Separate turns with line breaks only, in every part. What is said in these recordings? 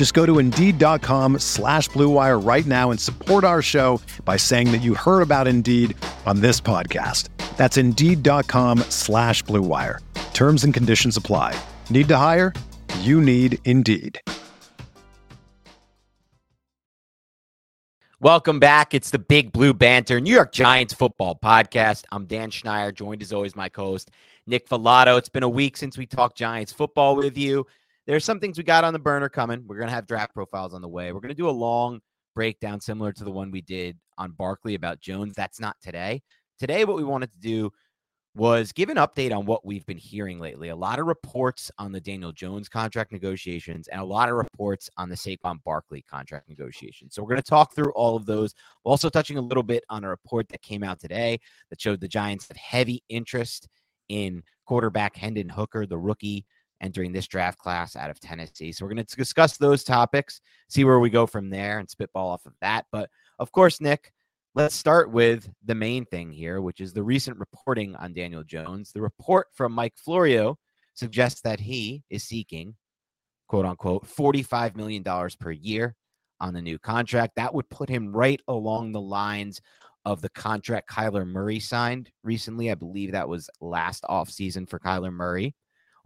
Just go to Indeed.com slash BlueWire right now and support our show by saying that you heard about Indeed on this podcast. That's Indeed.com slash BlueWire. Terms and conditions apply. Need to hire? You need Indeed.
Welcome back. It's the Big Blue Banter, New York Giants football podcast. I'm Dan Schneider, joined as always my co-host Nick Falato. It's been a week since we talked Giants football with you. There's some things we got on the burner coming. We're gonna have draft profiles on the way. We're gonna do a long breakdown similar to the one we did on Barkley about Jones. That's not today. Today, what we wanted to do was give an update on what we've been hearing lately. A lot of reports on the Daniel Jones contract negotiations and a lot of reports on the Saquon Barkley contract negotiations. So we're going to talk through all of those. We're also touching a little bit on a report that came out today that showed the Giants have heavy interest in quarterback Hendon Hooker, the rookie entering this draft class out of Tennessee. So we're going to discuss those topics, see where we go from there and spitball off of that. But of course, Nick, Let's start with the main thing here, which is the recent reporting on Daniel Jones. The report from Mike Florio suggests that he is seeking, quote unquote, $45 million per year on the new contract. That would put him right along the lines of the contract Kyler Murray signed recently. I believe that was last offseason for Kyler Murray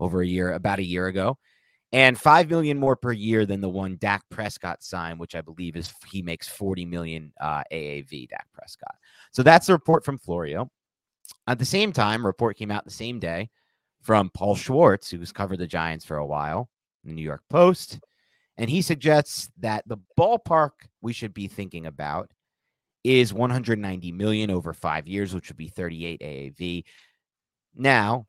over a year, about a year ago and five million more per year than the one Dak Prescott signed, which I believe is he makes 40 million uh, AAV, Dak Prescott. So that's the report from Florio. At the same time, a report came out the same day from Paul Schwartz, who's covered the Giants for a while, in the New York Post, and he suggests that the ballpark we should be thinking about is 190 million over five years, which would be 38 AAV. Now,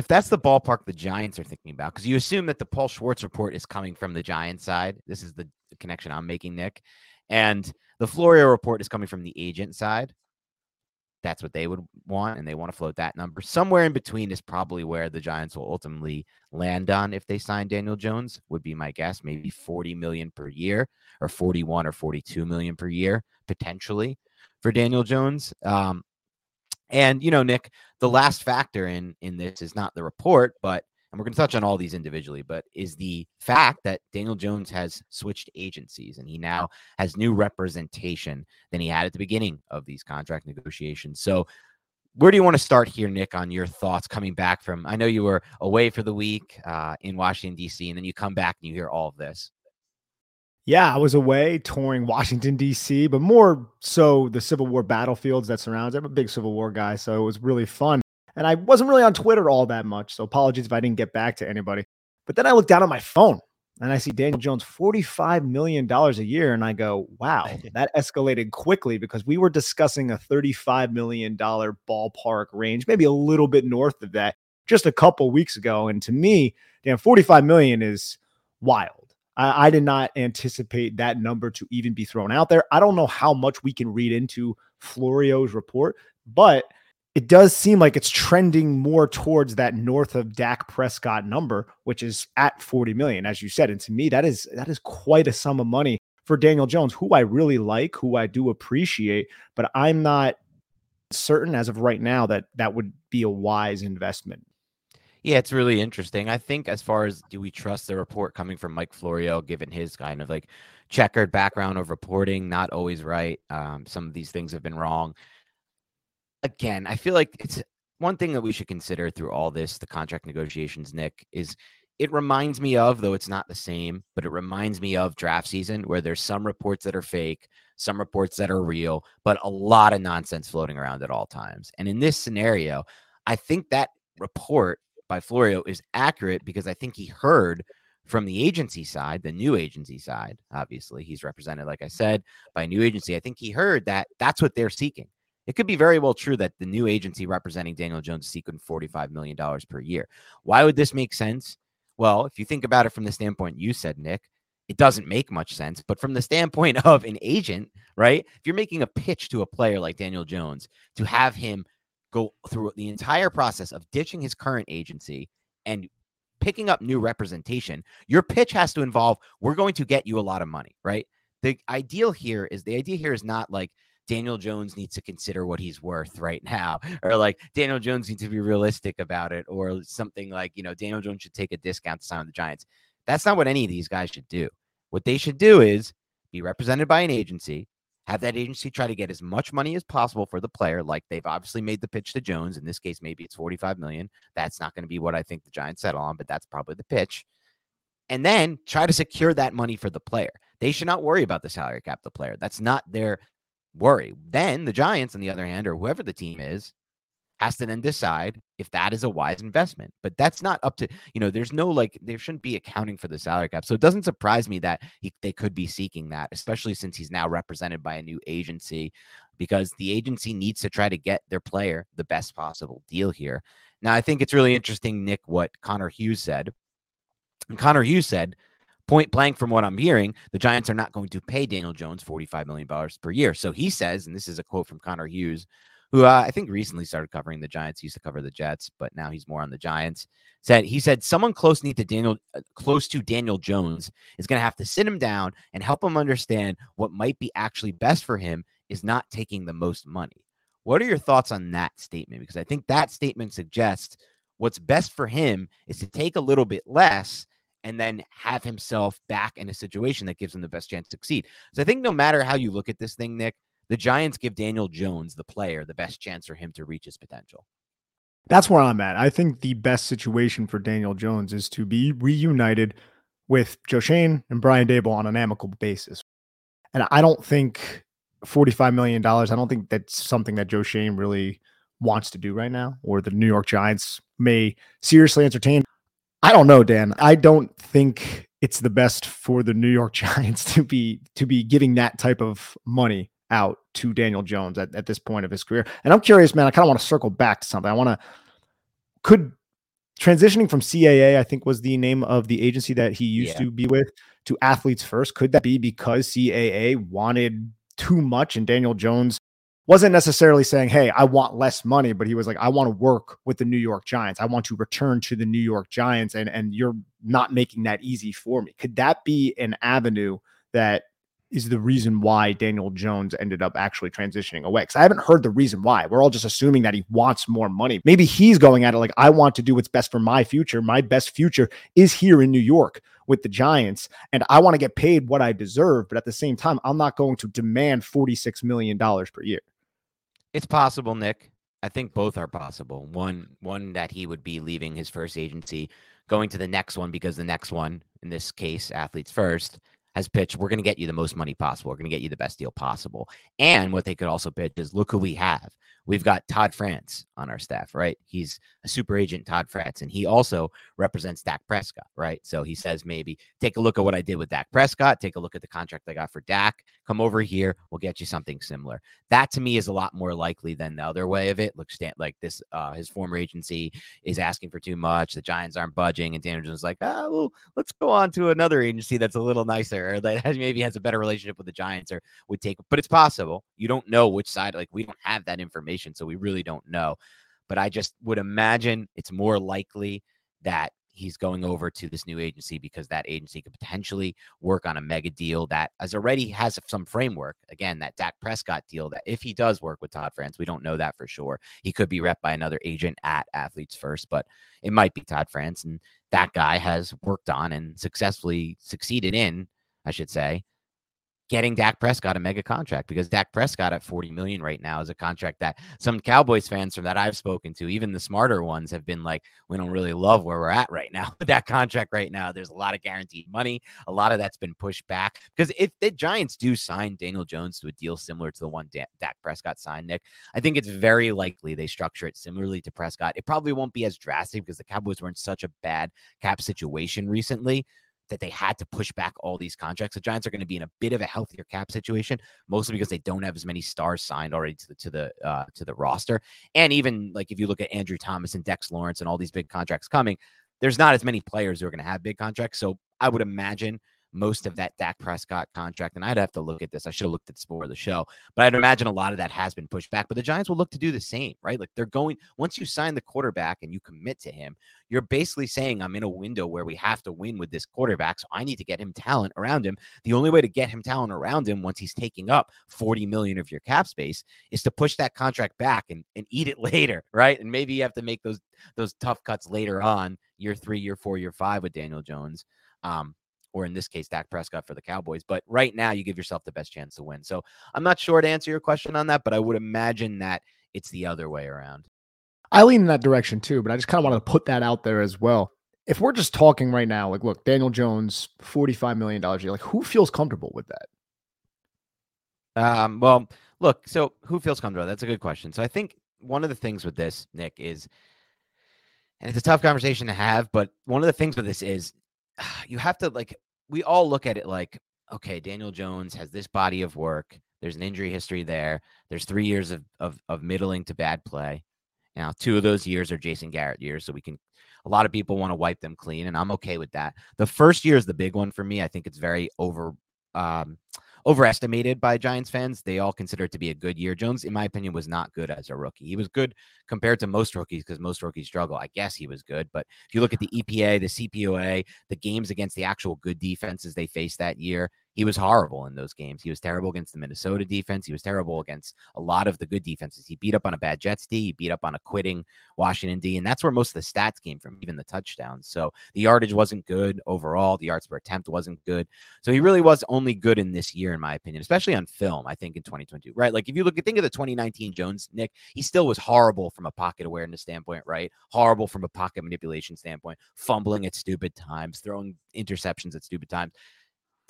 if that's the ballpark the Giants are thinking about, because you assume that the Paul Schwartz report is coming from the Giants side. This is the, connection I'm making, Nick. And the Florio report is coming from the agent side. That's what they would want, and they want to float that number. Somewhere in between is probably where the Giants will ultimately land on if they sign Daniel Jones, would be my guess. Maybe 40 million per year, or 41 or 42 million per year, potentially for Daniel Jones. Um, and you know, Nick, the last factor in in this is not the report, but and we're going to touch on all these individually, but is the fact that Daniel Jones has switched agencies and he now has new representation than he had at the beginning of these contract negotiations. So, where do you want to start here, Nick, on your thoughts coming back from? I know you were away for the week uh, in Washington, D.C., and then you come back and you hear all of this.
Yeah, I was away touring Washington D.C., but more so the Civil War battlefields that surrounds. It. I'm a big Civil War guy, so it was really fun. And I wasn't really on Twitter all that much, so apologies if I didn't get back to anybody. But then I look down at my phone and I see Daniel Jones $45 million a year. And I go, wow, that escalated quickly because we were discussing a $35 million ballpark range, maybe a little bit north of that just a couple weeks ago. And to me, damn, 45 million is wild. I, I did not anticipate that number to even be thrown out there. I don't know how much we can read into Florio's report, but it does seem like it's trending more towards that north of Dak Prescott number, which is at 40 million, as you said. And to me, that is that is quite a sum of money for Daniel Jones, who I really like, who I do appreciate, but I'm not certain as of right now that that would be a wise investment.
Yeah, it's really interesting. I think as far as do we trust the report coming from Mike Florio, given his kind of like checkered background of reporting, not always right. Um, some of these things have been wrong. Again, I feel like it's one thing that we should consider through all this, the contract negotiations, Nick, is it reminds me of, though it's not the same, but it reminds me of draft season where there's some reports that are fake, some reports that are real, but a lot of nonsense floating around at all times. And in this scenario, I think that report by Florio is accurate because I think he heard from the agency side, the new agency side, obviously, he's represented, like I said, by a new agency. I think he heard that that's what they're seeking. It could be very well true that the new agency representing Daniel Jones is seeking $45 million per year. Why would this make sense? Well, if you think about it from the standpoint you said, Nick, it doesn't make much sense. But from the standpoint of an agent, right? If you're making a pitch to a player like Daniel Jones to have him go through the entire process of ditching his current agency and picking up new representation, your pitch has to involve we're going to get you a lot of money, right? The ideal here is the idea here is not like Daniel Jones needs to consider what he's worth right now, or like Daniel Jones needs to be realistic about it, or something like, you know, Daniel Jones should take a discount to sign with the Giants. That's not what any of these guys should do. What they should do is be represented by an agency, have that agency try to get as much money as possible for the player like they've obviously made the pitch to jones in this case maybe it's 45 million. That's not going to be what i think the giants settle on but that's probably the pitch. And then try to secure that money for the player. They should not worry about the salary cap the player. That's not their worry. Then the giants on the other hand or whoever the team is has to then decide if that is a wise investment. But that's not up to, you know, there's no like, there shouldn't be accounting for the salary cap. So it doesn't surprise me that he, they could be seeking that, especially since he's now represented by a new agency, because the agency needs to try to get their player the best possible deal here. Now, I think it's really interesting, Nick, what Connor Hughes said. And Connor Hughes said, point blank from what I'm hearing, the Giants are not going to pay Daniel Jones $45 million per year. So he says, and this is a quote from Connor Hughes, who uh, I think recently started covering the Giants. He used to cover the Jets, but now he's more on the Giants. Said he said someone close to Daniel, uh, close to Daniel Jones, is going to have to sit him down and help him understand what might be actually best for him is not taking the most money. What are your thoughts on that statement? Because I think that statement suggests what's best for him is to take a little bit less and then have himself back in a situation that gives him the best chance to succeed. So I think no matter how you look at this thing, Nick, the Giants give Daniel Jones, the player, the best chance for him to reach his potential.
That's where I'm at. I think the best situation for Daniel Jones is to be reunited with Joe Schoen and Brian Daboll on an amicable basis. And I don't think $45 million, I don't think that's something that Joe Schoen really wants to do right now, or the New York Giants may seriously entertain. I don't know, Dan. I don't think it's the best for the New York Giants to be to be giving that type of money out to Daniel Jones at, at this point of his career. And I'm curious, man, I kind of want to circle back to something. I want to, could transitioning from CAA, I think was the name of the agency that he used yeah. to be with, to Athletes First, could that be because CAA wanted too much and Daniel Jones wasn't necessarily saying, Hey, I want less money, but he was like, I want to work with the New York Giants. I want to return to the New York Giants. And, and you're not making that easy for me. Could that be an avenue that is the reason why Daniel Jones ended up actually transitioning away. Because I haven't heard the reason why. We're all just assuming that he wants more money. Maybe he's going at it like, I want to do what's best for my future. My best future is here in New York with the Giants, and I want to get paid what I deserve. But at the same time, I'm not going to demand $46 million per year.
It's possible, Nick. I think both are possible. One, one that he would be leaving his first agency, going to the next one because the next one, in this case, athletes first, has pitched, we're going to get you the most money possible. We're going to get you the best deal possible. And what they could also pitch is look who we have. We've got Todd France on our staff, right? He's a super agent, Todd France, and he also represents Dak Prescott, right? So he says maybe take a look at what I did with Dak Prescott, take a look at the contract I got for Dak, come over here, we'll get you something similar. That to me is a lot more likely than the other way of it. Look, stand like this, uh, his former agency is asking for too much. The Giants aren't budging, and Daniel Jones like, ah, well, let's go on to another agency that's a little nicer or that maybe has a better relationship with the Giants or would take, but it's possible. You don't know which side, like we don't have that information, so we really don't know. But I just would imagine it's more likely that he's going over to this new agency because that agency could potentially work on a mega deal that has already has some framework. Again, that Dak Prescott deal that if he does work with Todd France, we don't know that for sure. He could be rep by another agent at Athletes First, but it might be Todd France. And that guy has worked on and successfully succeeded in, I should say, getting Dak Prescott a mega contract because Dak Prescott at 40 million right now is a contract that some Cowboys fans from that I've spoken to, even the smarter ones, have been like, we don't really love where we're at right now. that contract right now, there's a lot of guaranteed money. A lot of that's been pushed back because if the Giants do sign Daniel Jones to a deal similar to the one Dak Prescott signed, Nick, I think it's very likely they structure it similarly to Prescott. It probably won't be as drastic because the Cowboys were in such a bad cap situation recently that they had to push back all these contracts. The Giants are going to be in a bit of a healthier cap situation, mostly because they don't have as many stars signed already to the to the uh, to the roster. And even like if you look at Andrew Thomas and Dex Lawrence and all these big contracts coming, there's not as many players who are going to have big contracts. So I would imagine most of that Dak Prescott contract. And I'd have to look at this. I should have looked at this before the show, but I'd imagine a lot of that has been pushed back. But the Giants will look to do the same, right? Like they're going, once you sign the quarterback and you commit to him, you're basically saying, I'm in a window where we have to win with this quarterback. So I need to get him talent around him. The only way to get him talent around him once he's taking up 40 million of your cap space is to push that contract back and, and eat it later, right? And maybe you have to make those those tough cuts later on, year three, year four, year five with Daniel Jones. Um, or in this case, Dak Prescott for the Cowboys. But right now, you give yourself the best chance to win. So I'm not sure to answer your question on that, but I would imagine that it's the other way around.
I lean in that direction too, but I just kind of wanted to put that out there as well. If we're just talking right now, like, look, Daniel Jones, $45 million a year, like, who feels comfortable with that?
Um, well, look, so who feels comfortable? That's a good question. So I think one of the things with this, Nick, is, and it's a tough conversation to have, but one of the things with this is you have to like we all look at it like okay daniel jones has this body of work there's an injury history there there's three years of, of, of middling to bad play. Now two of those years are jason garrett years so we can a lot of people want to wipe them clean and i'm okay with that. The first year is the big one for me i think it's very over um overestimated by Giants fans. They all consider it to be a good year. Jones, in my opinion, was not good as a rookie. He was good compared to most rookies because most rookies struggle. I guess he was good. But if you look at the EPA, the CPOA, the games against the actual good defenses they faced that year, he was horrible in those games. He was terrible against the Minnesota defense. He was terrible against a lot of the good defenses. He beat up on a bad Jets D. He beat up on a quitting Washington D. And that's where most of the stats came from, even the touchdowns. So the yardage wasn't good overall. The yards per attempt wasn't good. So he really was only good in this year, in my opinion, especially on film, I think in 2022, right? Like if you look at, think of the 2019 Jones, Nick, he still was horrible from a pocket awareness standpoint, right? Horrible from a pocket manipulation standpoint, fumbling at stupid times, throwing interceptions at stupid times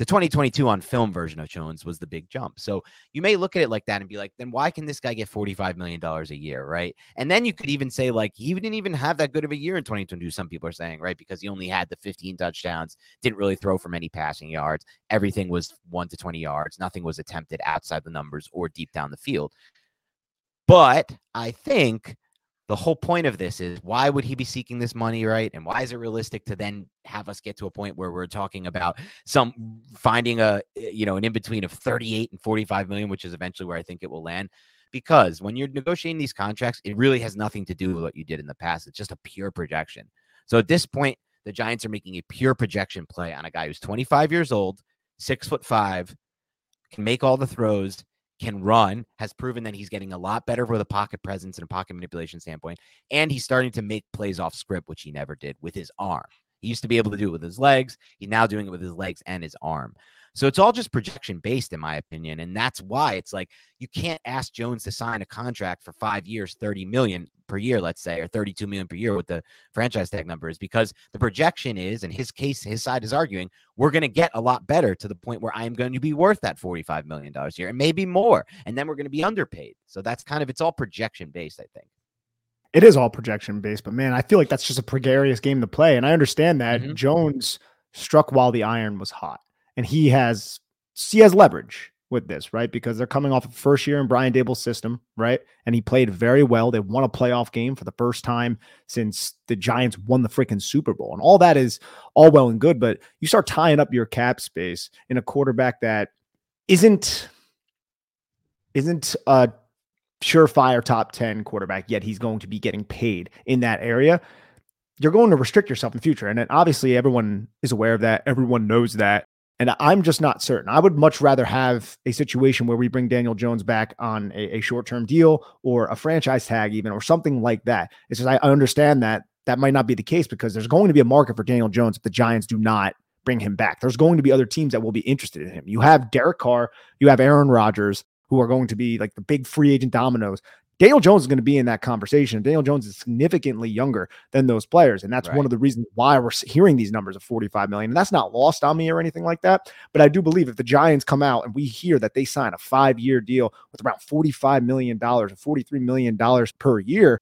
the 2022 on film version of Jones was the big jump. So you may look at it like that and be like, then why can this guy get $45 million a year? Right. And then you could even say, like, he didn't even have that good of a year in 2022. Some people are saying, right, because he only had the 15 touchdowns, didn't really throw for many passing yards. Everything was one to 20 yards. Nothing was attempted outside the numbers or deep down the field. But I think the whole point of this is why would he be seeking this money, right? And why is it realistic to then have us get to a point where we're talking about some finding a eh, you know an in between of 38 and 45 million, which is eventually where I think it will land. Because when you're negotiating these contracts, it really has nothing to do with what you did in the past. It's just a pure projection. So at this point, the Giants are making a pure projection play on a guy who's 25 years old, six foot five, can make all the throws, can run, has proven that he's getting a lot better with a pocket presence and a pocket manipulation standpoint. And he's starting to make plays off script, which he never did with his arm. He used to be able to do it with his legs. He's now doing it with his legs and his arm. So it's all just projection based, in my opinion. And that's why it's like you can't ask Jones to sign a contract for five years, 30 million per year, let's say, or 32 million per year with the franchise tag numbers, because the projection is, and his case, his side is arguing, we're going to get a lot better to the point where I'm going to be worth that $45 million a year and maybe more. And then we're going to be underpaid. So that's kind of, it's all projection based, I think.
It is all projection based, but man, I feel like that's just a precarious game to play. And I understand that mm-hmm. Jones struck while the iron was hot and he has he has leverage with this, right? Because they're coming off of first year in Brian Daboll's system, right? And he played very well. They won a playoff game for the first time since the Giants won the freaking Super Bowl. And all that is all well and good, but you start tying up your cap space in a quarterback that isn't isn't a surefire top 10 quarterback, yet he's going to be getting paid in that area. You're going to restrict yourself in the future. And obviously everyone is aware of that. Everyone knows that. And I'm just not certain. I would much rather have a situation where we bring Daniel Jones back on a, a short term deal or a franchise tag, even or something like that. It's just I, I understand that that might not be the case because there's going to be a market for Daniel Jones if the Giants do not bring him back. There's going to be other teams that will be interested in him. You have Derek Carr, you have Aaron Rodgers, who are going to be like the big free agent dominoes. Daniel Jones is going to be in that conversation. Daniel Jones is significantly younger than those players. And that's right. one of the reasons why we're hearing these numbers of 45 million. And that's not lost on me or anything like that. But I do believe if the Giants come out and we hear that they sign a five year deal with around $45 million or $43 million per year,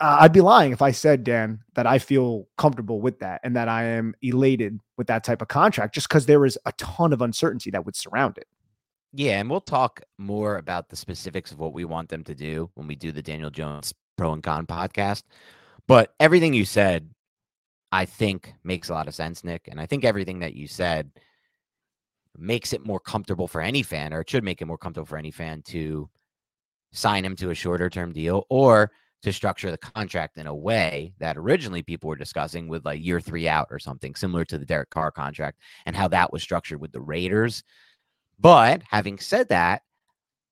uh, I'd be lying if I said, Dan, that I feel comfortable with that and that I am elated with that type of contract just because there is a ton of uncertainty that would surround it.
Yeah, and we'll talk more about the specifics of what we want them to do when we do the Daniel Jones Pro and Con podcast. But everything you said, I think makes a lot of sense, Nick. And I think everything that you said makes it more comfortable for any fan, or it should make it more comfortable for any fan to sign him to a shorter term deal or to structure the contract in a way that originally people were discussing with like year three out or something similar to the Derek Carr contract and how that was structured with the Raiders. But having said that,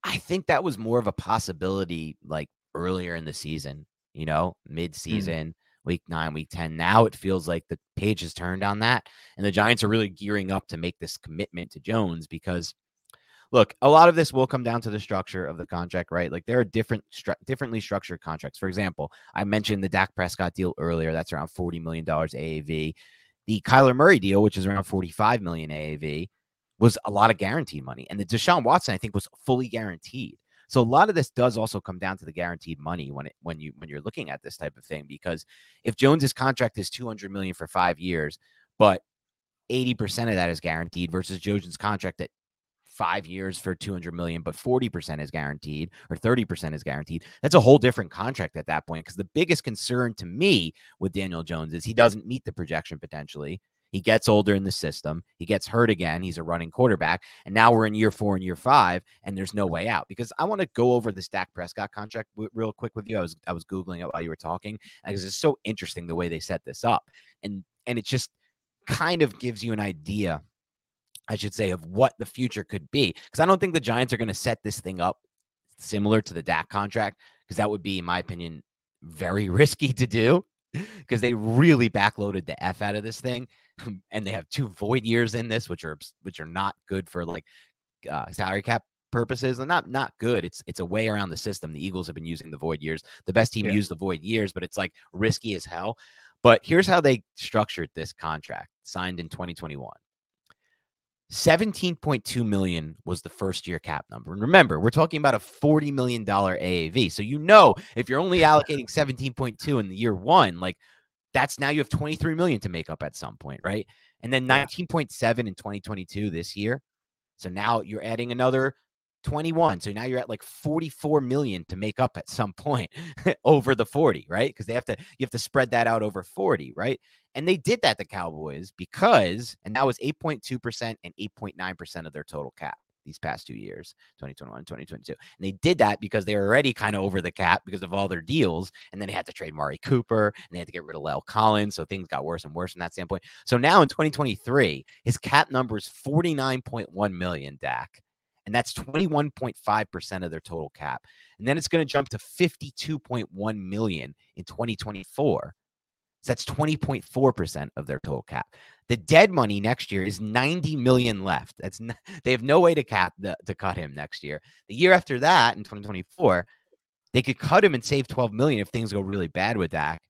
I think that was more of a possibility like earlier in the season, you know, mid season, mm. week nine, week 10. Now it feels like the page has turned on that. And the Giants are really gearing up to make this commitment to Jones because look, a lot of this will come down to the structure of the contract, right? Like there are different, stru- differently structured contracts. For example, I mentioned the Dak Prescott deal earlier. That's around $40 million AAV. The Kyler Murray deal, which is around 45 million AAV, was a lot of guaranteed money. And the Deshaun Watson, I think, was fully guaranteed. So a lot of this does also come down to the guaranteed money when it when you when you're looking at this type of thing. Because if Jones's contract is 200 million for five years, but 80% of that is guaranteed versus Jones's contract at five years for 200 million, but 40% is guaranteed or 30% is guaranteed. That's a whole different contract at that point. Because the biggest concern to me with Daniel Jones is he doesn't meet the projection potentially. He gets older in the system. He gets hurt again. He's a running quarterback. And now we're in year four and year five, and there's no way out. Because I want to go over the Dak Prescott contract w- real quick with you. I was I was googling it while you were talking because it's so interesting the way they set this up, and and it just kind of gives you an idea, I should say, of what the future could be. Because I don't think the Giants are going to set this thing up similar to the Dak contract, because that would be, in my opinion, very risky to do because they really backloaded the F out of this thing. and they have two void years in this, which are which are not good for like uh, salary cap purposes. And not not good. It's it's a way around the system. The Eagles have been using the void years. The best team yeah. used the void years, but it's like risky as hell. But here's how they structured this contract signed in 2021. 17.2 million was the first year cap number. And remember, we're talking about a 40 million dollar AAV. So you know if you're only allocating 17.2 in the year 1, like that's now you have 23 million to make up at some point, right? And then 19.7 in 2022 this year. So now you're adding another 21. So now you're at like 44 million to make up at some point over the 40, right? Because they have to you have to spread that out over 40, right? And they did that the Cowboys because and that was 8.2% and 8.9% of their total cap these past two years 2021 2022 and they did that because they were already kind of over the cap because of all their deals and then they had to trade Mari Cooper and they had to get rid of La'el Collins so things got worse and worse from that standpoint. So now in 2023 his cap number is 49.1 million Dak and that's 21.5% of their total cap. And then it's going to jump to 52.1 million in 2024 so that's 20.4% of their total cap. The dead money next year is 90 million left. That's they have no way to cap the, to cut him next year. The year after that, in 2024, they could cut him and save 12 million if things go really bad with Dak.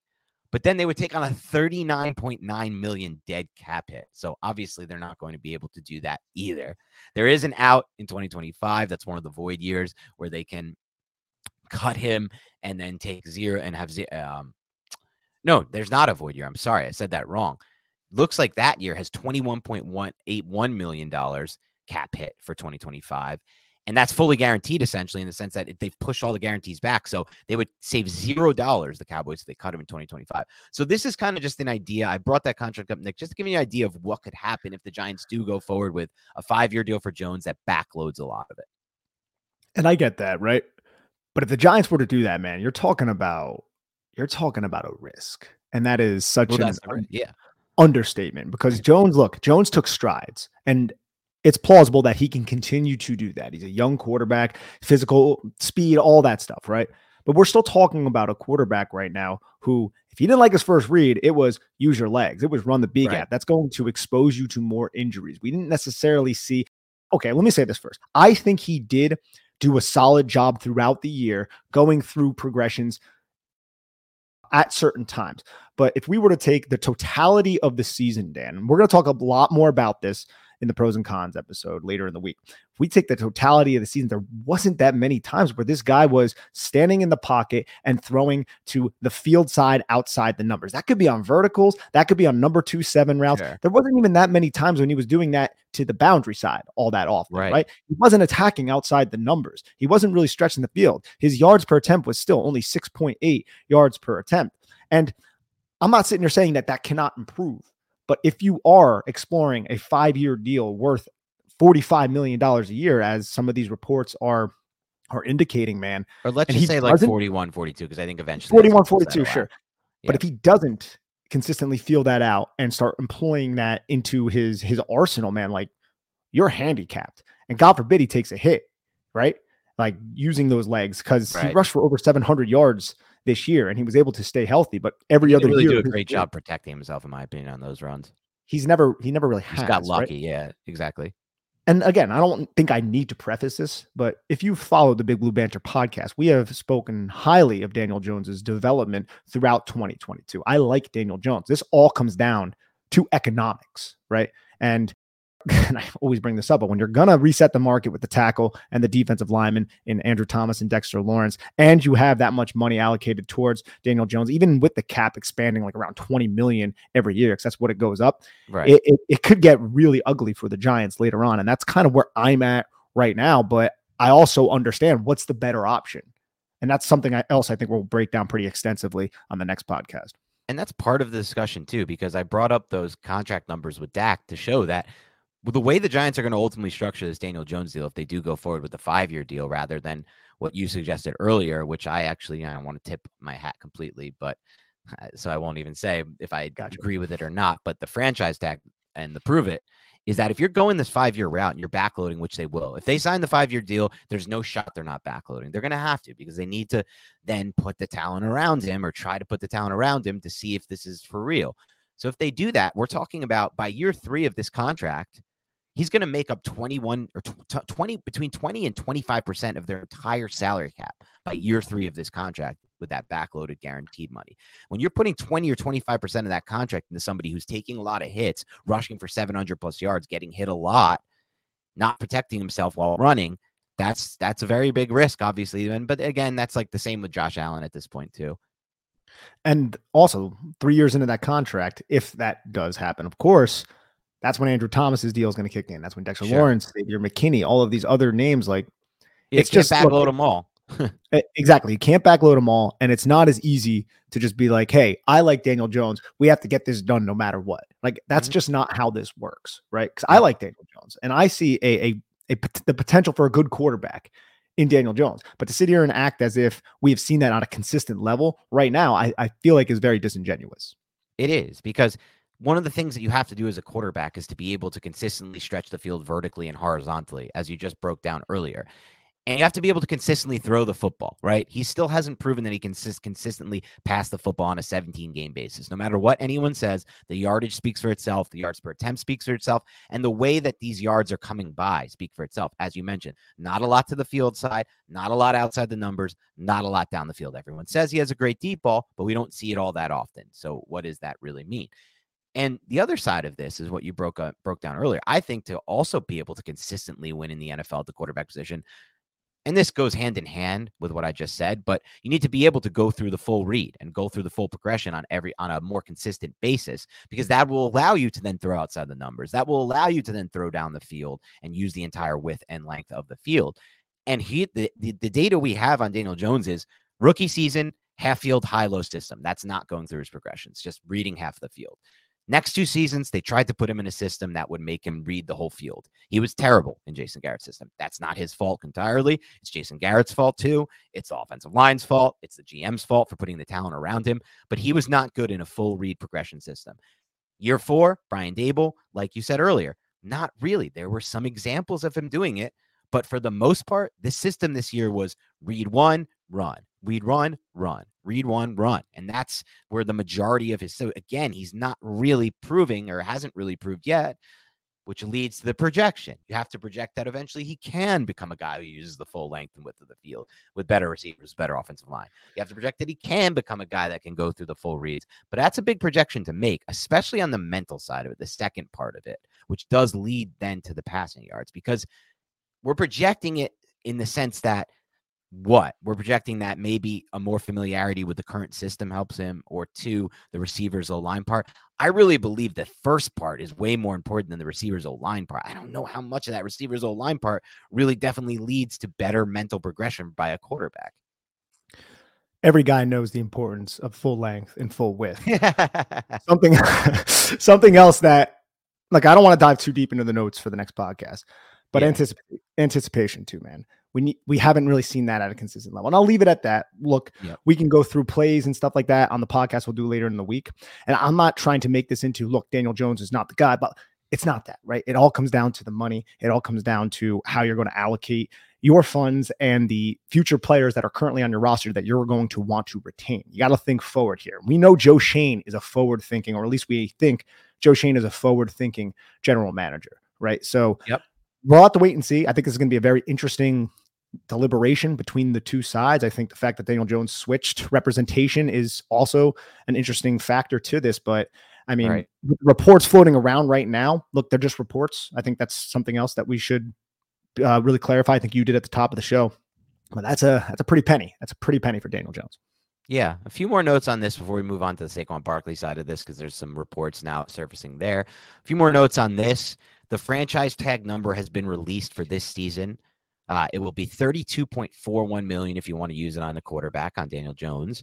But then they would take on a 39.9 million dead cap hit. So obviously they're not going to be able to do that either. There is an out in 2025. That's one of the void years where they can cut him and then take zero and have zero. Um, no, there's not a void year. I'm sorry, I said that wrong looks like that year has $21.181 million cap hit for 2025. And that's fully guaranteed essentially in the sense that they've pushed all the guarantees back. So they would save zero dollars, the Cowboys, if they cut him in 2025. So this is kind of just an idea. I brought that contract up, Nick, just to give you an idea of what could happen if the Giants do go forward with a five year deal for Jones that backloads a lot of it.
And I get that, right? But if the Giants were to do that, man, you're talking about you're talking about a risk. And that is such well, an
yeah
understatement because Jones, look, Jones took strides and it's plausible that he can continue to do that. He's a young quarterback, physical speed, all that stuff, right? But we're still talking about a quarterback right now who, if he didn't like his first read, it was use your legs. It was run the B gap. Right. That's going to expose you to more injuries. We didn't necessarily see. Okay, let me say this first. I think he did do a solid job throughout the year going through progressions at certain times. But if we were to take the totality of the season, Dan, we're going to talk a lot more about this in the pros and cons episode later in the week. If we take the totality of the season, there wasn't that many times where this guy was standing in the pocket and throwing to the field side outside the numbers. That could be on verticals, that could be on number two seven routes. There wasn't even that many times when he was doing that to the boundary side all that often, right. right? He wasn't attacking outside the numbers. He wasn't really stretching the field. His yards per attempt was still only 6.8 yards per attempt. And I'm not sitting here saying that that cannot improve. But if you are exploring a five year deal worth $45 million a year, as some of these reports are are indicating, man.
Or let's just say like 41, 42, because I think eventually
41, 42, sure. Yeah. But if he doesn't consistently feel that out and start employing that into his his arsenal, man, like you're handicapped. And God forbid he takes a hit, right? Like using those legs because right. he rushed for over 700 yards this year, and he was able to stay healthy. But every
he
other
really
year,
do a great job protecting himself, in my opinion, on those runs.
He's never he never really
has,
He's
got lucky.
Right?
Yeah, exactly.
And again, I don't think I need to preface this, but if you follow the Big Blue Banter podcast, we have spoken highly of Daniel Jones's development throughout 2022. I like Daniel Jones. This all comes down to economics, right? And and I always bring this up, but when you're gonna reset the market with the tackle and the defensive lineman in Andrew Thomas and Dexter Lawrence, and you have that much money allocated towards Daniel Jones, even with the cap expanding like around 20 million every year, because that's what it goes up, right? It, it, it could get really ugly for the Giants later on, and that's kind of where I'm at right now. But I also understand what's the better option, and that's something else I think we'll break down pretty extensively on the next podcast.
And that's part of the discussion too, because I brought up those contract numbers with Dak to show that the way the Giants are going to ultimately structure this Daniel Jones deal, if they do go forward with the five year deal rather than what you suggested earlier, which I actually I don't want to tip my hat completely, but uh, so I won't even say if I gotcha. agree with it or not. But the franchise tag and the prove it is that if you're going this five year route and you're backloading, which they will, if they sign the five year deal, there's no shot they're not backloading. They're going to have to because they need to then put the talent around him or try to put the talent around him to see if this is for real. So if they do that, we're talking about by year three of this contract, he's going to make up 21 or 20 between 20 and 25% of their entire salary cap by year three of this contract with that backloaded guaranteed money. When you're putting 20 or 25% of that contract into somebody who's taking a lot of hits, rushing for 700 plus yards, getting hit a lot, not protecting himself while running, that's that's a very big risk, obviously. And but again, that's like the same with Josh Allen at this point too.
And also, three years into that contract, if that does happen, of course, that's when Andrew Thomas's deal is going to kick in. That's when Dexter sure. Lawrence, Xavier McKinney, all of these other names, like
it's just backload them all.
exactly. You can't backload them all. And it's not as easy to just be like, hey, I like Daniel Jones. We have to get this done no matter what. Like, that's mm-hmm. just not how this works, right? Because I like Daniel Jones and I see a, a, a, the potential for a good quarterback in Daniel Jones. But to sit here and act as if we have seen that on a consistent level right now, I, I feel like is very disingenuous.
It is because one of the things that you have to do as a quarterback is to be able to consistently stretch the field vertically and horizontally, as you just broke down earlier. And you have to be able to consistently throw the football, right? He still hasn't proven that he can consist- consistently pass the football on a 17 game basis. No matter what anyone says, the yardage speaks for itself, the yards per attempt speaks for itself, and the way that these yards are coming by speak for itself. As you mentioned, not a lot to the field side, not a lot outside the numbers, not a lot down the field. Everyone says he has a great deep ball, but we don't see it all that often. So, what does that really mean? And the other side of this is what you broke up, broke down earlier. I think to also be able to consistently win in the NFL at the quarterback position, and this goes hand in hand with what I just said, but you need to be able to go through the full read and go through the full progression on every on a more consistent basis because that will allow you to then throw outside the numbers. That will allow you to then throw down the field and use the entire width and length of the field. And he the, the, the data we have on Daniel Jones is rookie season, half field, high low system. That's not going through his progressions, just reading half the field. Next two seasons, they tried to put him in a system that would make him read the whole field. He was terrible in Jason Garrett's system. That's not his fault entirely. It's Jason Garrett's fault too. It's the offensive line's fault. It's the GM's fault for putting the talent around him. But he was not good in a full read progression system. Year four, Brian Daboll, like you said earlier, not really. There were some examples of him doing it, but for the most part, the system this year was read one, run. We'd run, run. Read one, run. And that's where the majority of his. So again, he's not really proving or hasn't really proved yet which leads to the projection. You have to project that eventually he can become a guy who uses the full length and width of the field with better receivers, better offensive line. You have to project that he can become a guy that can go through the full reads. But that's a big projection to make, especially on the mental side of it, the second part of it, which does lead then to the passing yards because we're projecting it in the sense that what we're projecting that maybe a more familiarity with the current system helps him, or two, the receivers O line part. I really believe the first part is way more important than the receivers O line part. I don't know how much of that receivers O line part really definitely leads to better mental progression by a quarterback.
Every guy knows the importance of full length and full width. something, something else that, like, I don't want to dive too deep into the notes for the next podcast, but yeah. anticip- anticipation too, man we we haven't really seen that at a consistent level. And I'll leave it at that. Look, yep. we can go through plays and stuff like that on the podcast we'll do later in the week. And I'm not trying to make this into look, Daniel Jones is not the guy, but it's not that, right? It all comes down to the money. It all comes down to how you're going to allocate your funds and the future players that are currently on your roster that you're going to want to retain. You got to think forward here. We know Joe Schoen is a forward thinking, or at least we think Joe Schoen is a forward thinking general manager, right? So,
yep.
We'll have to wait and see. I think this is going to be a very interesting deliberation between the two sides. I think the fact that Daniel Jones switched representation is also an interesting factor to this. But I mean, right. reports floating around right now, look, they're just reports. I think that's something else that we should uh, really clarify. I think you did at the top of the show. But that's a that's a pretty penny. That's a pretty penny for Daniel Jones.
Yeah, a few more notes on this before we move on to the Saquon Barkley side of this because there's some reports now surfacing there. A few more notes on this. The franchise tag number has been released for this season. Uh, it will be 32.41 million if you want to use it on the quarterback on Daniel Jones,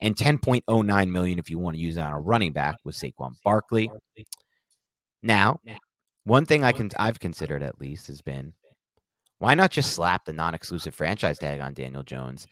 and 10.09 million if you want to use it on a running back with Saquon Barkley. Now, one thing I can I've considered at least has been why not just slap the non-exclusive franchise tag on Daniel Jones,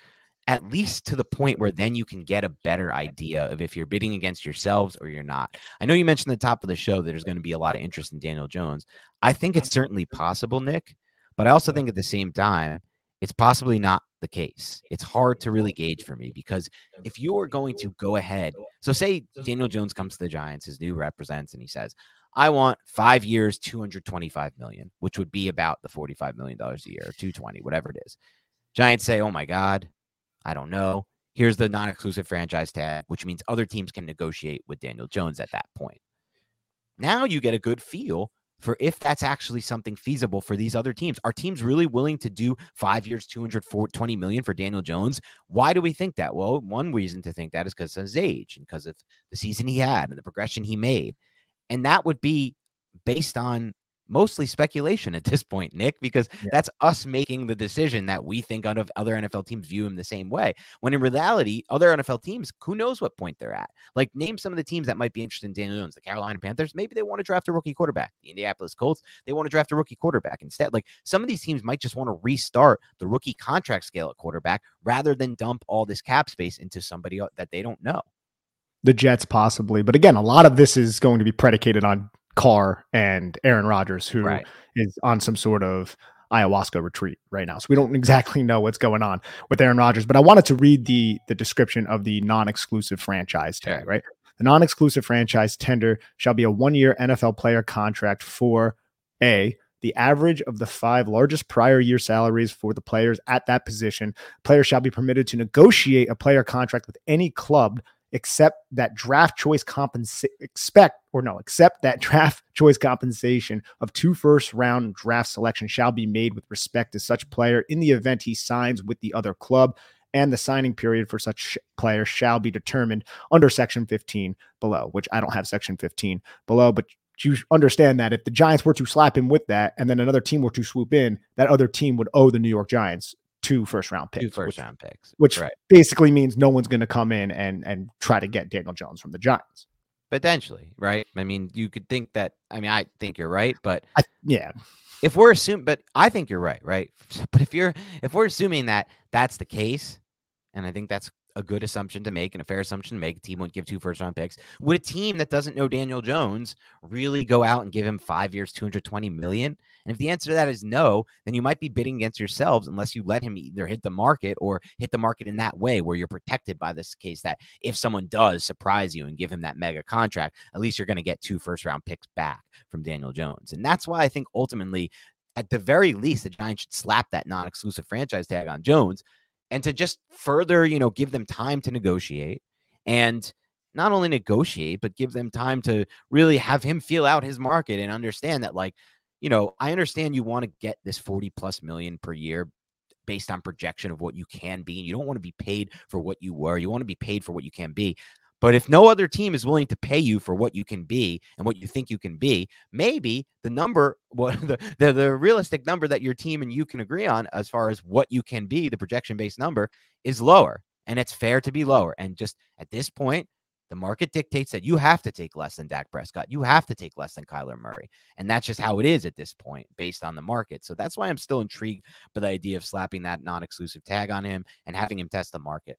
at least to the point where then you can get a better idea of if you're bidding against yourselves or you're not. I know you mentioned at the top of the show that there's going to be a lot of interest in Daniel Jones. I think it's certainly possible, Nick. But I also think at the same time, it's possibly not the case. It's hard to really gauge for me because if you are going to go ahead, so say Daniel Jones comes to the Giants, his new represents, and he says, I want five years, 225 million, which would be about the $45 million a year, 220, whatever it is. Giants say, Oh my God, I don't know. Here's the non exclusive franchise tag, which means other teams can negotiate with Daniel Jones at that point. Now you get a good feel for if that's actually something feasible for these other teams. Are teams really willing to do five years, 220 million for Daniel Jones? Why do we think that? Well, one reason to think that is because of his age and because of the season he had and the progression he made. And that would be based on mostly speculation at this point, Nick, because yeah. that's us making the decision that we think other NFL teams view him the same way. When in reality, other NFL teams, who knows what point they're at? Like, name some of the teams that might be interested in Daniel Jones. The Carolina Panthers, maybe they want to draft a rookie quarterback. The Indianapolis Colts, they want to draft a rookie quarterback instead. Like, some of these teams might just want to restart the rookie contract scale at quarterback rather than dump all this cap space into somebody that they don't know.
The Jets, possibly. But again, a lot of this is going to be predicated on Carr and Aaron Rodgers, who right. is on some sort of ayahuasca retreat right now. So we don't exactly know what's going on with Aaron Rodgers. But I wanted to read the the description of the non-exclusive franchise tag, right? The non-exclusive franchise tender shall be a one-year NFL player contract for a the average of the five largest prior year salaries for the players at that position. Players shall be permitted to negotiate a player contract with any club except that draft choice compensation expect or no accept that draft choice compensation of two first round draft selection shall be made with respect to such player in the event he signs with the other club and the signing period for such player shall be determined under section 15 below which i don't have section 15 below but you understand that if the giants were to slap him with that and then another team were to swoop in that other team would owe the new york giants two first round picks.
Two first which, round picks.
Which right. basically means no one's going to come in and and try to get Daniel Jones from the Giants.
Potentially, right? I mean, you could think that. I mean, I think you're right, but
I, yeah,
if we're assuming, but I think you're right, right? But if you're if we're assuming that that's the case, and I think that's a good assumption to make and a fair assumption to make. A team wouldn't give two first round picks. Would a team that doesn't know Daniel Jones really go out and give him five years, 220 million? And if the answer to that is no, then you might be bidding against yourselves unless you let him either hit the market or hit the market in that way where you're protected by this case that if someone does surprise you and give him that mega contract, at least you're going to get two first round picks back from Daniel Jones. And that's why I think ultimately, at the very least, the Giants should slap that non exclusive franchise tag on Jones and to just further, you know, give them time to negotiate and not only negotiate, but give them time to really have him feel out his market and understand that, like, you know, I understand you want to get this 40 plus million per year based on projection of what you can be. And you don't want to be paid for what you were. You want to be paid for what you can be. But if no other team is willing to pay you for what you can be and what you think you can be, maybe the number, what the, the, the realistic number that your team and you can agree on as far as what you can be, the projection based number is lower. And it's fair to be lower. And just at this point, the market dictates that you have to take less than Dak Prescott. You have to take less than Kyler Murray. And that's just how it is at this point based on the market. So that's why I'm still intrigued by the idea of slapping that non exclusive tag on him and having him test the market.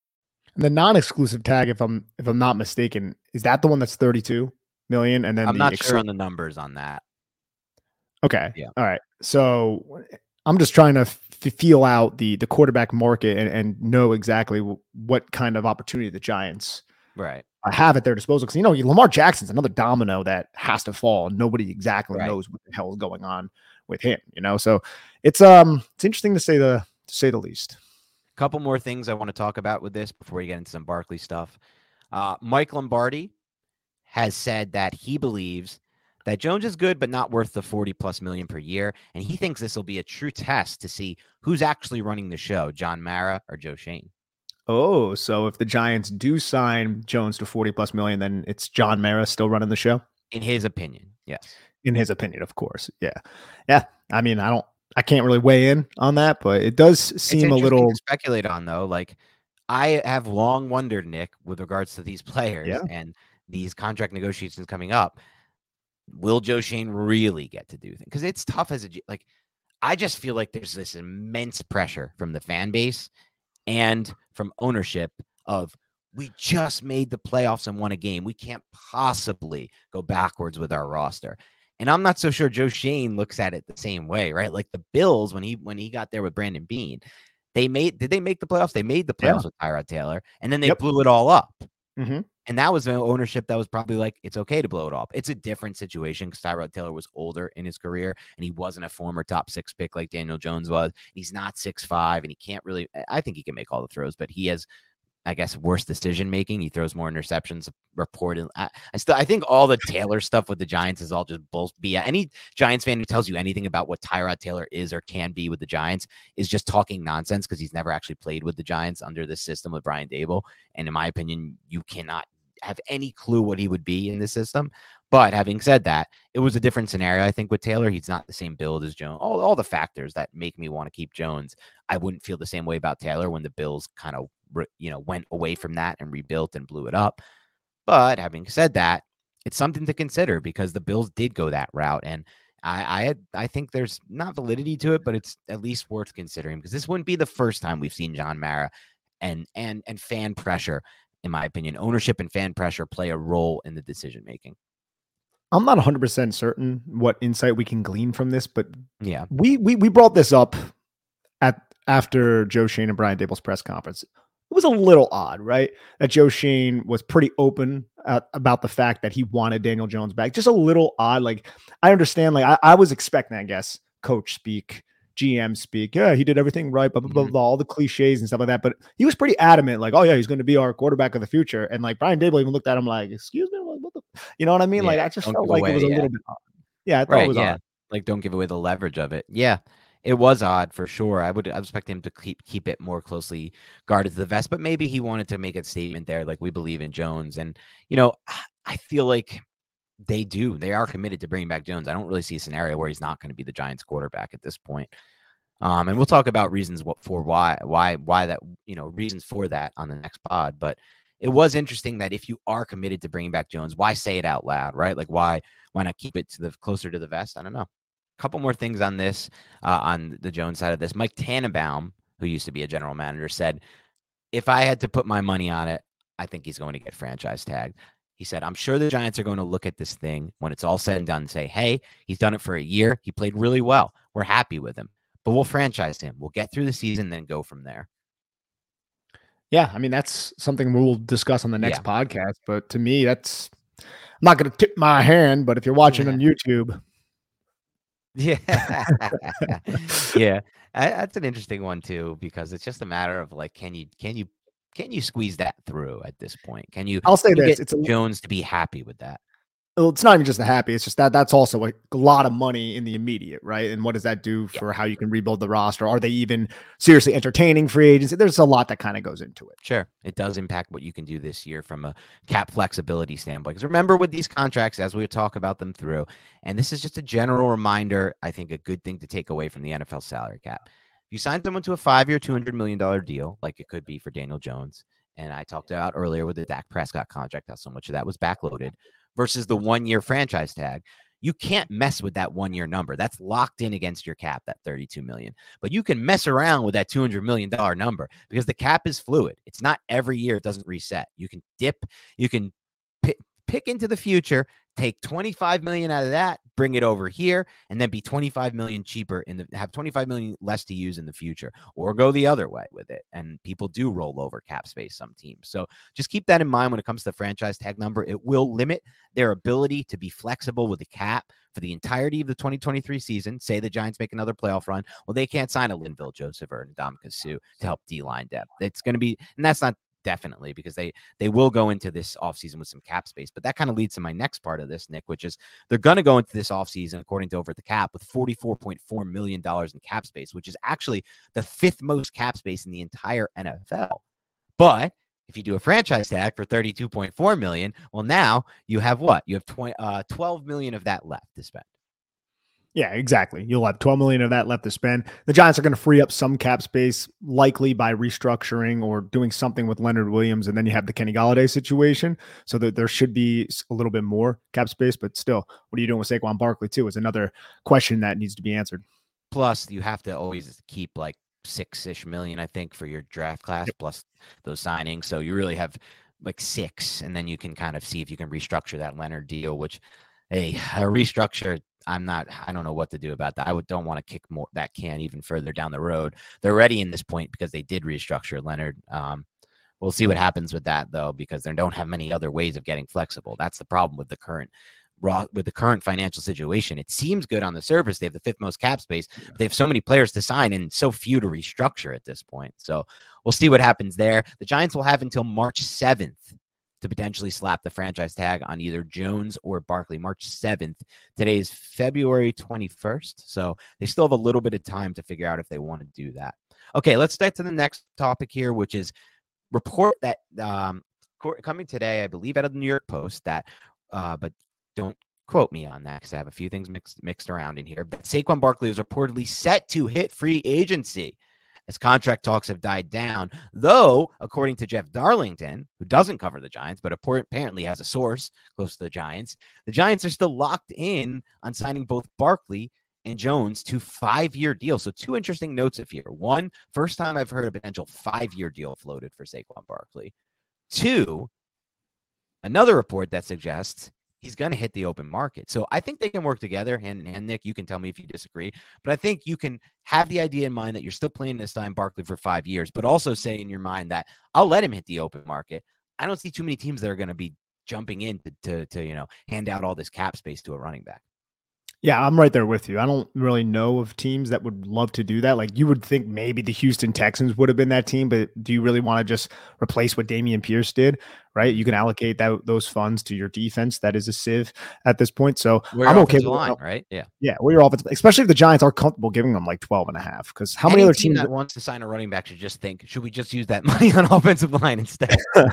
The non-exclusive tag, if I'm if I'm not mistaken, is that the one that's 32 million? And then
I'm
the
not
ex-
sure on the numbers on that.
Okay.
Yeah.
All right. So I'm just trying to f- feel out the the quarterback market and, and know exactly w- what kind of opportunity the Giants
Right.
have at their disposal. Because you know Lamar Jackson's another domino that has to fall, and nobody exactly
Right.
knows what the hell is going on with him. You know, so it's um it's interesting to say the to say the least.
Couple more things I want to talk about with this before we get into some Barkley stuff. Uh, Mike Lombardi has said that he believes that Jones is good, but not worth the 40 plus million per year. And he thinks this will be a true test to see who's actually running the show, John Mara or Joe Schoen.
Oh, so if the Giants do sign Jones to 40 plus million, then it's John Mara still running the show,
In his opinion, yes.
in his opinion, of course. Yeah. Yeah. I mean, I don't I can't really weigh in on that, but it does seem a little
to speculate on though. Like I have long wondered, Nick, with regards to these players
Yeah.
and these contract negotiations coming up. Will Joe Schoen really get to do things? Because it's tough as a like. I just feel like there's this immense pressure from the fan base and from ownership of we just made the playoffs and won a game. We can't possibly go backwards with our roster. And I'm not so sure Joe Schoen looks at it the same way, right? Like the Bills when he when he got there with Brandon Beane, they made did they make the playoffs? They made the
Yeah.
playoffs with Tyrod Taylor, and then they
Yep.
blew it all up.
Mhm.
And that was an ownership that was probably like, it's okay to blow it up. It's a different situation because Tyrod Taylor was older in his career and he wasn't a former top six pick like Daniel Jones was. He's not six five and he can't really. I think he can make all the throws, but he has, I guess, worse decision making. He throws more interceptions. Reported. I, I still, I think all the Taylor stuff with the Giants is all just bull. BS. Any Giants fan who tells you anything about what Tyrod Taylor is or can be with the Giants is just talking nonsense because he's never actually played with the Giants under this system with Brian Daboll. And in my opinion, you cannot have any clue what he would be in this system. But having said that, it was a different scenario. I think with Taylor, he's not the same build as Jones. All, all the factors that make me want to keep Jones, I wouldn't feel the same way about Taylor when the Bills kind of you know went away from that and rebuilt and blew it up. But having said that, it's something to consider because the Bills did go that route, and I I, I think there's not validity to it, but it's at least worth considering because this wouldn't be the first time we've seen John Mara and and and fan pressure, in my opinion, ownership and fan pressure play a role in the decision making.
I'm not 100% certain what insight we can glean from this, but
yeah,
we we we brought this up at after Joe Schoen and Brian Daboll's press conference. It was a little odd, right? That Joe Schoen was pretty open at, about the fact that he wanted Daniel Jones back. Just a little odd. Like I understand. Like I, I was expecting, I guess, coach speak GM speak. Yeah, he did everything right, blah, blah, blah, mm-hmm. blah, all the cliches and stuff like that. But he was pretty adamant, like, oh, yeah, he's going to be our quarterback of the future. And like Brian Daboll even looked at him like, excuse me, what the, you know what I mean? Yeah, like, I just felt like away, it was a yeah. little bit odd. Yeah, I thought right, it was yeah. odd.
Like, don't give away the leverage of it. Yeah, it was odd for sure. I would expect him to keep keep it more closely guarded to the vest, but maybe he wanted to make a statement there, like we believe in Jones. And you know, I feel like they do. They are committed to bringing back Jones. I don't really see a scenario where he's not going to be the Giants quarterback at this point. Um, and we'll talk about reasons what for why why why that you know reasons for that on the next pod. But it was interesting that if you are committed to bringing back Jones, why say it out loud, right? Like why why not keep it to the closer to the vest? I don't know. A couple more things on this uh, on the Jones side of this. Mike Tannenbaum, who used to be a general manager, said, "If I had to put my money on it, I think he's going to get franchise tagged." He said, I'm sure the Giants are going to look at this thing when it's all said and done and say, hey, he's done it for a year. He played really well. We're happy with him but we'll franchise him. We'll get through the season, then go from there.
Yeah, I mean that's something we'll discuss on the next yeah. podcast. But to me, that's I'm not going to tip my hand. But if you're watching yeah. on YouTube,
yeah, yeah, that's an interesting one too because it's just a matter of like, can you can you can you squeeze that through at this point? Can you?
I'll say this: it's
a, Jones to be happy with that
well, it's not even just the happy. It's just that that's also a lot of money in the immediate, right? And what does that do for yeah. how you can rebuild the roster? Are they even seriously entertaining free agency? There's a lot that kind of goes into it.
Sure, it does impact what you can do this year from a cap flexibility standpoint. Because remember, with these contracts, as we talk about them through, and this is just a general reminder. I think a good thing to take away from the NFL salary cap. You sign someone to a five-year, two hundred million dollar deal, like it could be for Daniel Jones, and I talked about earlier with the Dak Prescott contract, how so much of that was backloaded versus the one year franchise tag. You can't mess with that one year number. That's locked in against your cap, that 32 million. But you can mess around with that 200 million dollar number because the cap is fluid. It's not every year it doesn't reset. You can dip, you can pick into the future take 25 million out of that, bring it over here, and then be 25 million cheaper in the have 25 million less to use in the future, or go the other way with it. And people do roll over cap space some teams. So just keep that in mind when it comes to the franchise tag number. It will limit their ability to be flexible with the cap for the entirety of the 2023 season. Say the Giants make another playoff run. Well, they can't sign a Linval Joseph or Ndamukong Suh to help D line depth. It's going to be, and that's not definitely because they they will go into this offseason with some cap space but that kind of leads to my next part of this nick which is they're going to go into this offseason according to over the cap with 44.4 million dollars in cap space which is actually the fifth most cap space in the entire nfl but if you do a franchise tag for 32.4 million well now you have what? You have 20, uh, 12 million of that left to spend
yeah, exactly. You'll have 12 million of that left to spend. The Giants are going to free up some cap space, likely by restructuring or doing something with Leonard Williams. And then you have the Kenny Golladay situation. So that there should be a little bit more cap space, but still, what are you doing with Saquon Barkley, too? Is another question that needs to be answered.
Plus, you have to always keep like six ish million, I think, for your draft class, yep. plus those signings. So you really have like six, and then you can kind of see if you can restructure that Leonard deal, which a, a restructure I'm not. I don't know what to do about that. I would don't want to kick more that can even further down the road. They're ready in this point because they did restructure Leonard. Um, we'll see what happens with that though, because they don't have many other ways of getting flexible. That's the problem with the current raw with the current financial situation. It seems good on the surface. They have the fifth most cap space. But they have so many players to sign and so few to restructure at this point. So we'll see what happens there. The Giants will have until March 7th to potentially slap the franchise tag on either Jones or Barkley March 7th. Today is February 21st. So they still have a little bit of time to figure out if they want to do that. Okay, let's get to the next topic here, which is report that um, coming today, I believe, out of the New York Post that, uh, but Don't quote me on that because I have a few things mixed mixed around in here. But Saquon Barkley is reportedly set to hit free agency as contract talks have died down. Though, according to Jeff Darlington, who doesn't cover the Giants, but apparently has a source close to the Giants, the Giants are still locked in on signing both Barkley and Jones to five year deals. So, two interesting notes of here. One, first time I've heard a potential five year deal floated for Saquon Barkley. Two, another report that suggests he's going to hit the open market. So I think they can work together hand in hand. Nick, you can tell me if you disagree, but I think you can have the idea in mind that you're still playing this time Barkley for five years, but also say in your mind that I'll let him hit the open market. I don't see too many teams that are going to be jumping in to, to, to you know hand out all this cap space to a running back.
Yeah, I'm right there with you. I don't really know of teams that would love to do that. Like you would think maybe the Houston Texans would have been that team, but do you really want to just replace what Dameon Pierce did? Right? You can allocate that those funds to your defense. That is a sieve at this point. So
we're
I'm okay with
line, right? Yeah.
Yeah, we are offensive, especially if the Giants are comfortable giving them like 12 and a half. Because how Any many other teams
that, that wants to sign a running back should just think, should we just use that money on offensive line instead?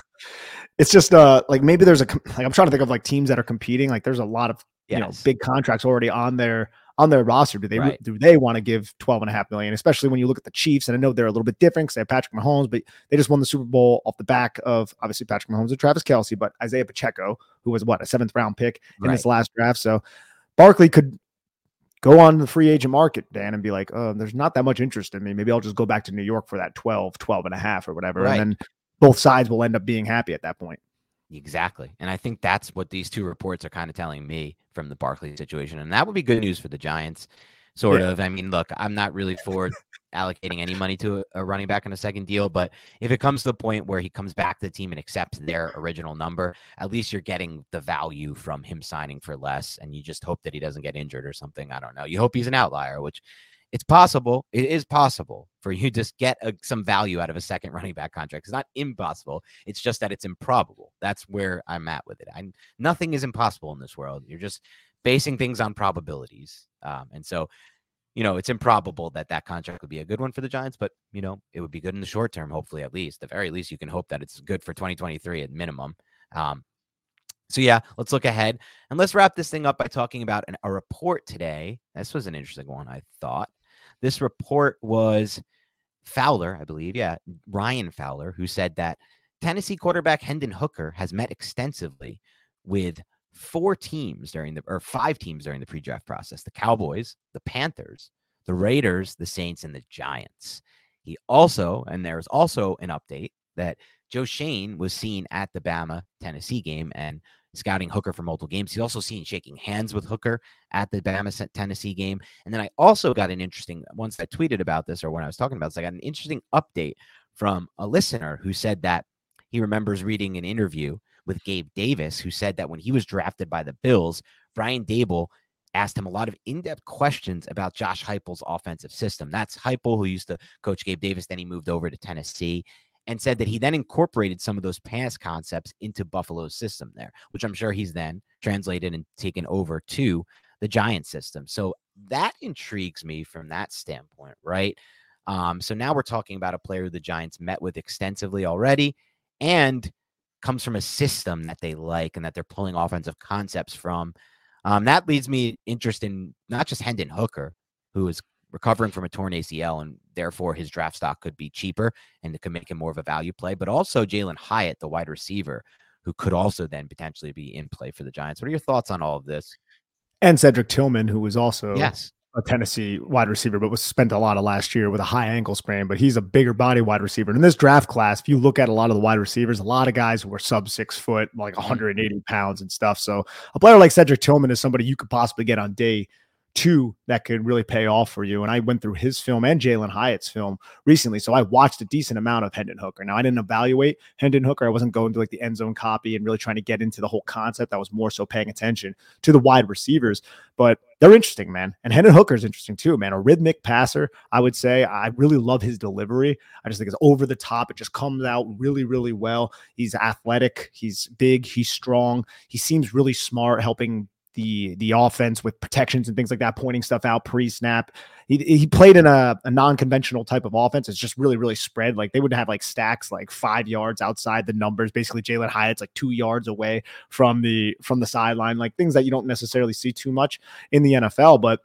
it's just uh like maybe there's a like I'm trying to think of like teams that are competing. Like there's a lot of yes. you know big contracts already on their on their roster. Do they right. do they want to give 12 and a half million, especially when you look at the Chiefs? And I know they're a little bit different because they have Patrick Mahomes, but they just won the Super Bowl off the back of obviously Patrick Mahomes and Travis Kelce, but Isaiah Pacheco, who was what a seventh round pick in right. this last draft. So Barkley could go on the free agent market, Dan, and be like, oh, there's not that much interest in me. Maybe I'll just go back to New York for that 12, 12 and a half or whatever. Right. And then both sides will end up being happy at that point.
Exactly. And I think that's what these two reports are kind of telling me from the Barkley situation. And that would be good news for the Giants, sort yeah. of. I mean, look, I'm not really for allocating any money to a, running back in a second deal, but if it comes to the point where he comes back to the team and accepts their original number, at least you're getting the value from him signing for less. And you just hope that he doesn't get injured or something. I don't know. You hope he's an outlier, which it's possible. It is possible for you to get a, some value out of a second running back contract. It's not impossible. It's just that it's improbable. That's where I'm at with it. I, nothing is impossible in this world. You're just basing things on probabilities. Um, and so, you know, it's improbable that that contract would be a good one for the Giants, but, you know, it would be good in the short term, hopefully, at least. The very least, you can hope that it's good for 2023 at minimum. Um, so yeah, let's look ahead and let's wrap this thing up by talking about an, a report today. This was an interesting one, I thought. This report was Fowler, I believe. Yeah, Ryan Fowler, who said that Tennessee quarterback Hendon Hooker has met extensively with four teams during the or five teams during the pre-draft process: the Cowboys, the Panthers, the Raiders, the Saints, and the Giants. He also, and there's also an update that Joe Schoen was seen at the Bama Tennessee game and scouting Hooker for multiple games. He's also seen shaking hands with Hooker at the Bama Tennessee game. And then I also got an interesting once I tweeted about this or when I was talking about this, I got an interesting update from a listener who said that he remembers reading an interview with Gabe Davis, who said that when he was drafted by the Bills, Brian Daboll asked him a lot of in-depth questions about Josh Heupel's offensive system. That's Heupel, who used to coach Gabe Davis. Then he moved over to Tennessee, and said that he then incorporated some of those pass concepts into Buffalo's system there, which I'm sure he's then translated and taken over to the Giant system. So that intrigues me from that standpoint, right? Um, so now we're talking about a player the Giants met with extensively already and comes from a system that they like and that they're pulling offensive concepts from. Um, that leads me interest in not just Hendon Hooker, who is recovering from a torn ACL, and therefore his draft stock could be cheaper and it could make him more of a value play. But also Jalin Hyatt, the wide receiver, who could also then potentially be in play for the Giants. What are your thoughts on all of this?
And Cedric Tillman, who was also
yes.
a Tennessee wide receiver, but was spent a lot of last year with a high ankle sprain. But he's a bigger body wide receiver. And in this draft class, if you look at a lot of the wide receivers, a lot of guys who are sub six foot, like 180 mm-hmm. pounds and stuff. So a player like Cedric Tillman is somebody you could possibly get on day two that could really pay off for you. And I went through his film and Jalin Hyatt's film recently. So I watched a decent amount of Hendon Hooker. Now I didn't evaluate Hendon Hooker. I wasn't going to like the end zone copy and really trying to get into the whole concept. I was more so paying attention to the wide receivers. But they're interesting, man. And Hendon Hooker is interesting too, man. A rhythmic passer, I would say. I really love his delivery. I just think it's over the top. It just comes out really, really well. He's athletic. He's big. He's strong. He seems really smart, helping the the offense with protections and things like that, pointing stuff out pre-snap. He, he played in a, a non-conventional type of offense. It's just really, really spread. Like they would have like stacks like five yards outside the numbers. Basically, Jalin Hyatt's like two yards away from the from the sideline, like things that you don't necessarily see too much in the NFL. But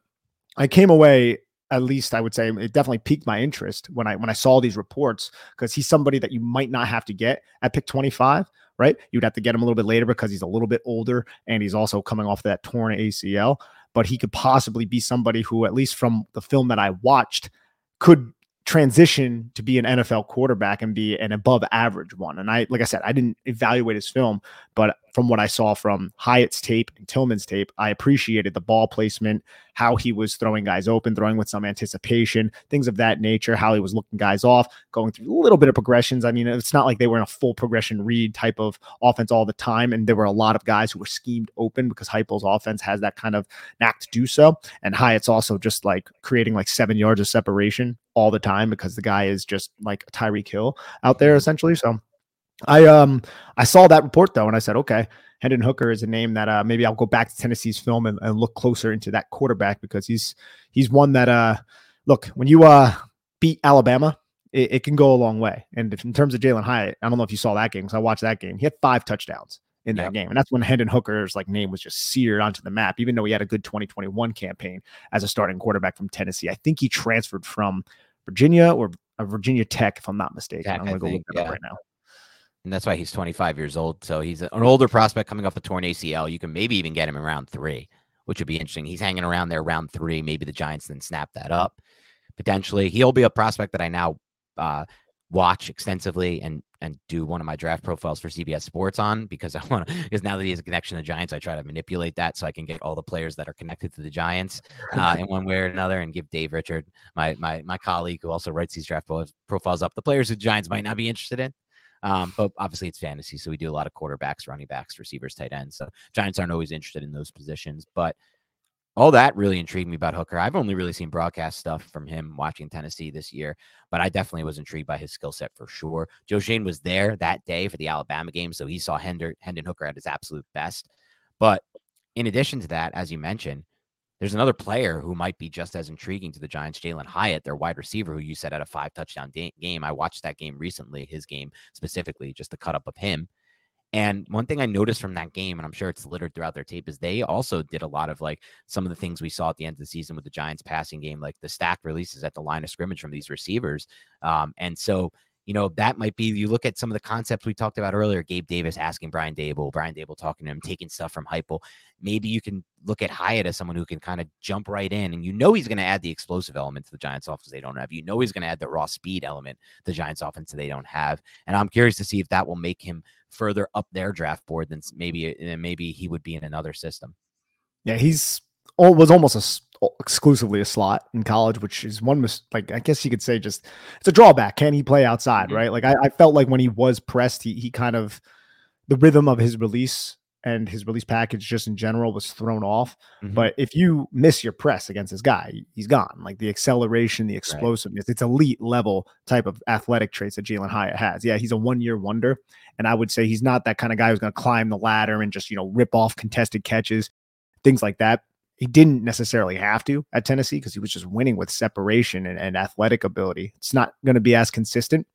I came away at least I would say it definitely piqued my interest when I when I saw these reports because he's somebody that you might not have to get at pick 25 right? You'd have to get him a little bit later because he's a little bit older and he's also coming off that torn ACL. But he could possibly be somebody who, at least from the film that I watched, could transition to be an NFL quarterback and be an above average one. And I, like I said, I didn't evaluate his film, but from what I saw from Hyatt's tape and Tillman's tape, I appreciated the ball placement, how he was throwing guys open, throwing with some anticipation, things of that nature, how he was looking guys off, going through a little bit of progressions. I mean, it's not like they were in a full progression read type of offense all the time. And there were a lot of guys who were schemed open because Heupel's offense has that kind of knack to do so. And Hyatt's also just like creating like seven yards of separation all the time because the guy is just like a Tyreek Hill out there essentially. So I um I saw that report though, and I said, okay, Hendon Hooker is a name that uh maybe I'll go back to Tennessee's film and, and look closer into that quarterback because he's he's one that uh look when you uh beat Alabama, it, it can go a long way. And if, in terms of Jalin Hyatt, I don't know if you saw that game because I watched that game. He had five touchdowns in that yep. game. And that's when Hendon Hooker's like name was just seared onto the map, even though he had a good 2021 campaign as a starting quarterback from Tennessee. I think he transferred from Virginia or uh, Virginia Tech, if I'm not mistaken. Tech, I'm gonna go think, look that yeah. up right now
and that's why he's 25 years old. So he's an older prospect coming off a torn ACL. You can maybe even get him in round three, which would be interesting. He's hanging around there round three. Maybe the Giants then snap that up potentially. He'll be a prospect that I now uh, watch extensively and and do one of my draft profiles for CBS Sports on because I want to because now that he has a connection to the Giants, I try to manipulate that so I can get all the players that are connected to the Giants uh, in one way or another and give Dave Richard, my my my colleague who also writes these draft profiles up, the players who Giants might not be interested in. Um, but obviously it's fantasy, so we do a lot of quarterbacks, running backs, receivers, tight ends. So Giants aren't always interested in those positions, but all that really intrigued me about Hooker. I've only really seen broadcast stuff from him watching Tennessee this year, but I definitely was intrigued by his skill set for sure. Joe Schoen was there that day for the Alabama game, so he saw Hendon Hooker at his absolute best. But in addition to that, as you mentioned, there's another player who might be just as intriguing to the Giants, Jalin Hyatt, their wide receiver, who you said had a five touchdown da- game. I watched that game recently, his game specifically, just the cut up of him. And one thing I noticed from that game, and I'm sure it's littered throughout their tape, is they also did a lot of like some of the things we saw at the end of the season with the Giants passing game, like the stack releases at the line of scrimmage from these receivers. Um, and so you know, that might be you look at some of the concepts we talked about earlier, Gabe Davis asking Brian Daboll, Brian Daboll talking to him, taking stuff from Heupel. Maybe you can look at Hyatt as someone who can kind of jump right in, and you know he's going to add the explosive element to the Giants offense they don't have. You know he's going to add the raw speed element the Giants offense they don't have. And I'm curious to see if that will make him further up their draft board than maybe maybe he would be in another system.
Yeah, he's was almost a, exclusively a slot in college, which is one mis- like I guess you could say just it's a drawback. Can he play outside? Mm-hmm. Right? Like I, I, felt like when he was pressed, he he kind of the rhythm of his release and his release package just in general was thrown off. Mm-hmm. But if you miss your press against this guy, he's gone. Like the acceleration, the explosiveness, right. it's elite level type of athletic traits that Jalin Hyatt has. Yeah, he's a one year wonder. And I would say he's not that kind of guy who's going to climb the ladder and just, you know, rip off contested catches, things like that he didn't necessarily have to at Tennessee because he was just winning with separation and, and athletic ability. It's not going to be as consistent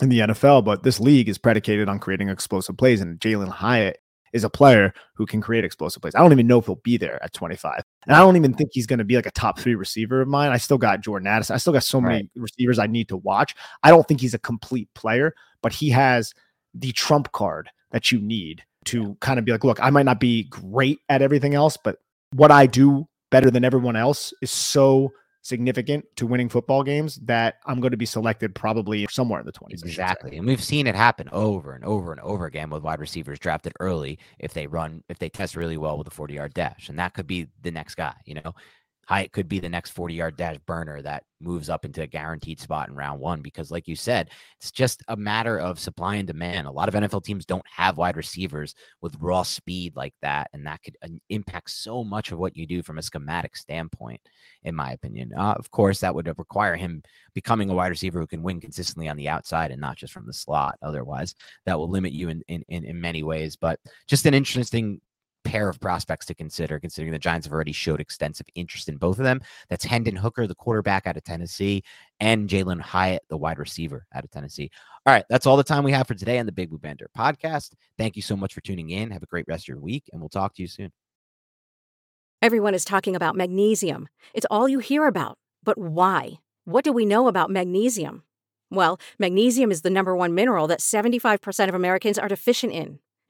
in the NFL, but this league is predicated on creating explosive plays, and Jalin Hyatt is a player who can create explosive plays. I don't even know if he'll be there at 25. And I don't even think he's going to be like a top three receiver of mine. I still got Jordan Addison. I still got so right. many receivers I need to watch. I don't think he's a complete player, but he has the trump card that you need to kind of be like, look, I might not be great at everything else, but what I do better than everyone else is so significant to winning football games that I'm going to be selected probably somewhere in the 20s.
Exactly. And we've seen it happen over and over and over again with wide receivers drafted early if they run, if they test really well with a 40 yard dash. And that could be the next guy, you know? Hyatt could be the next 40 yard dash burner that moves up into a guaranteed spot in round one because, like you said, it's just a matter of supply and demand. A lot of NFL teams don't have wide receivers with raw speed like that, and that could uh, impact so much of what you do from a schematic standpoint, in my opinion. Uh, of course, that would require him becoming a wide receiver who can win consistently on the outside and not just from the slot. Otherwise, that will limit you in, in, in, in many ways. But just an interesting pair of prospects to consider, considering the Giants have already showed extensive interest in both of them. That's Hendon Hooker, the quarterback out of Tennessee, and Jalin Hyatt, the wide receiver out of Tennessee. All right, that's all the time we have for today on the Big Blue Banter podcast. Thank you so much for tuning in. Have a great rest of your week, and we'll talk to you soon.
Everyone is talking about magnesium. It's all you hear about. But why? What do we know about magnesium? Well, magnesium is the number one mineral that 75% of Americans are deficient in.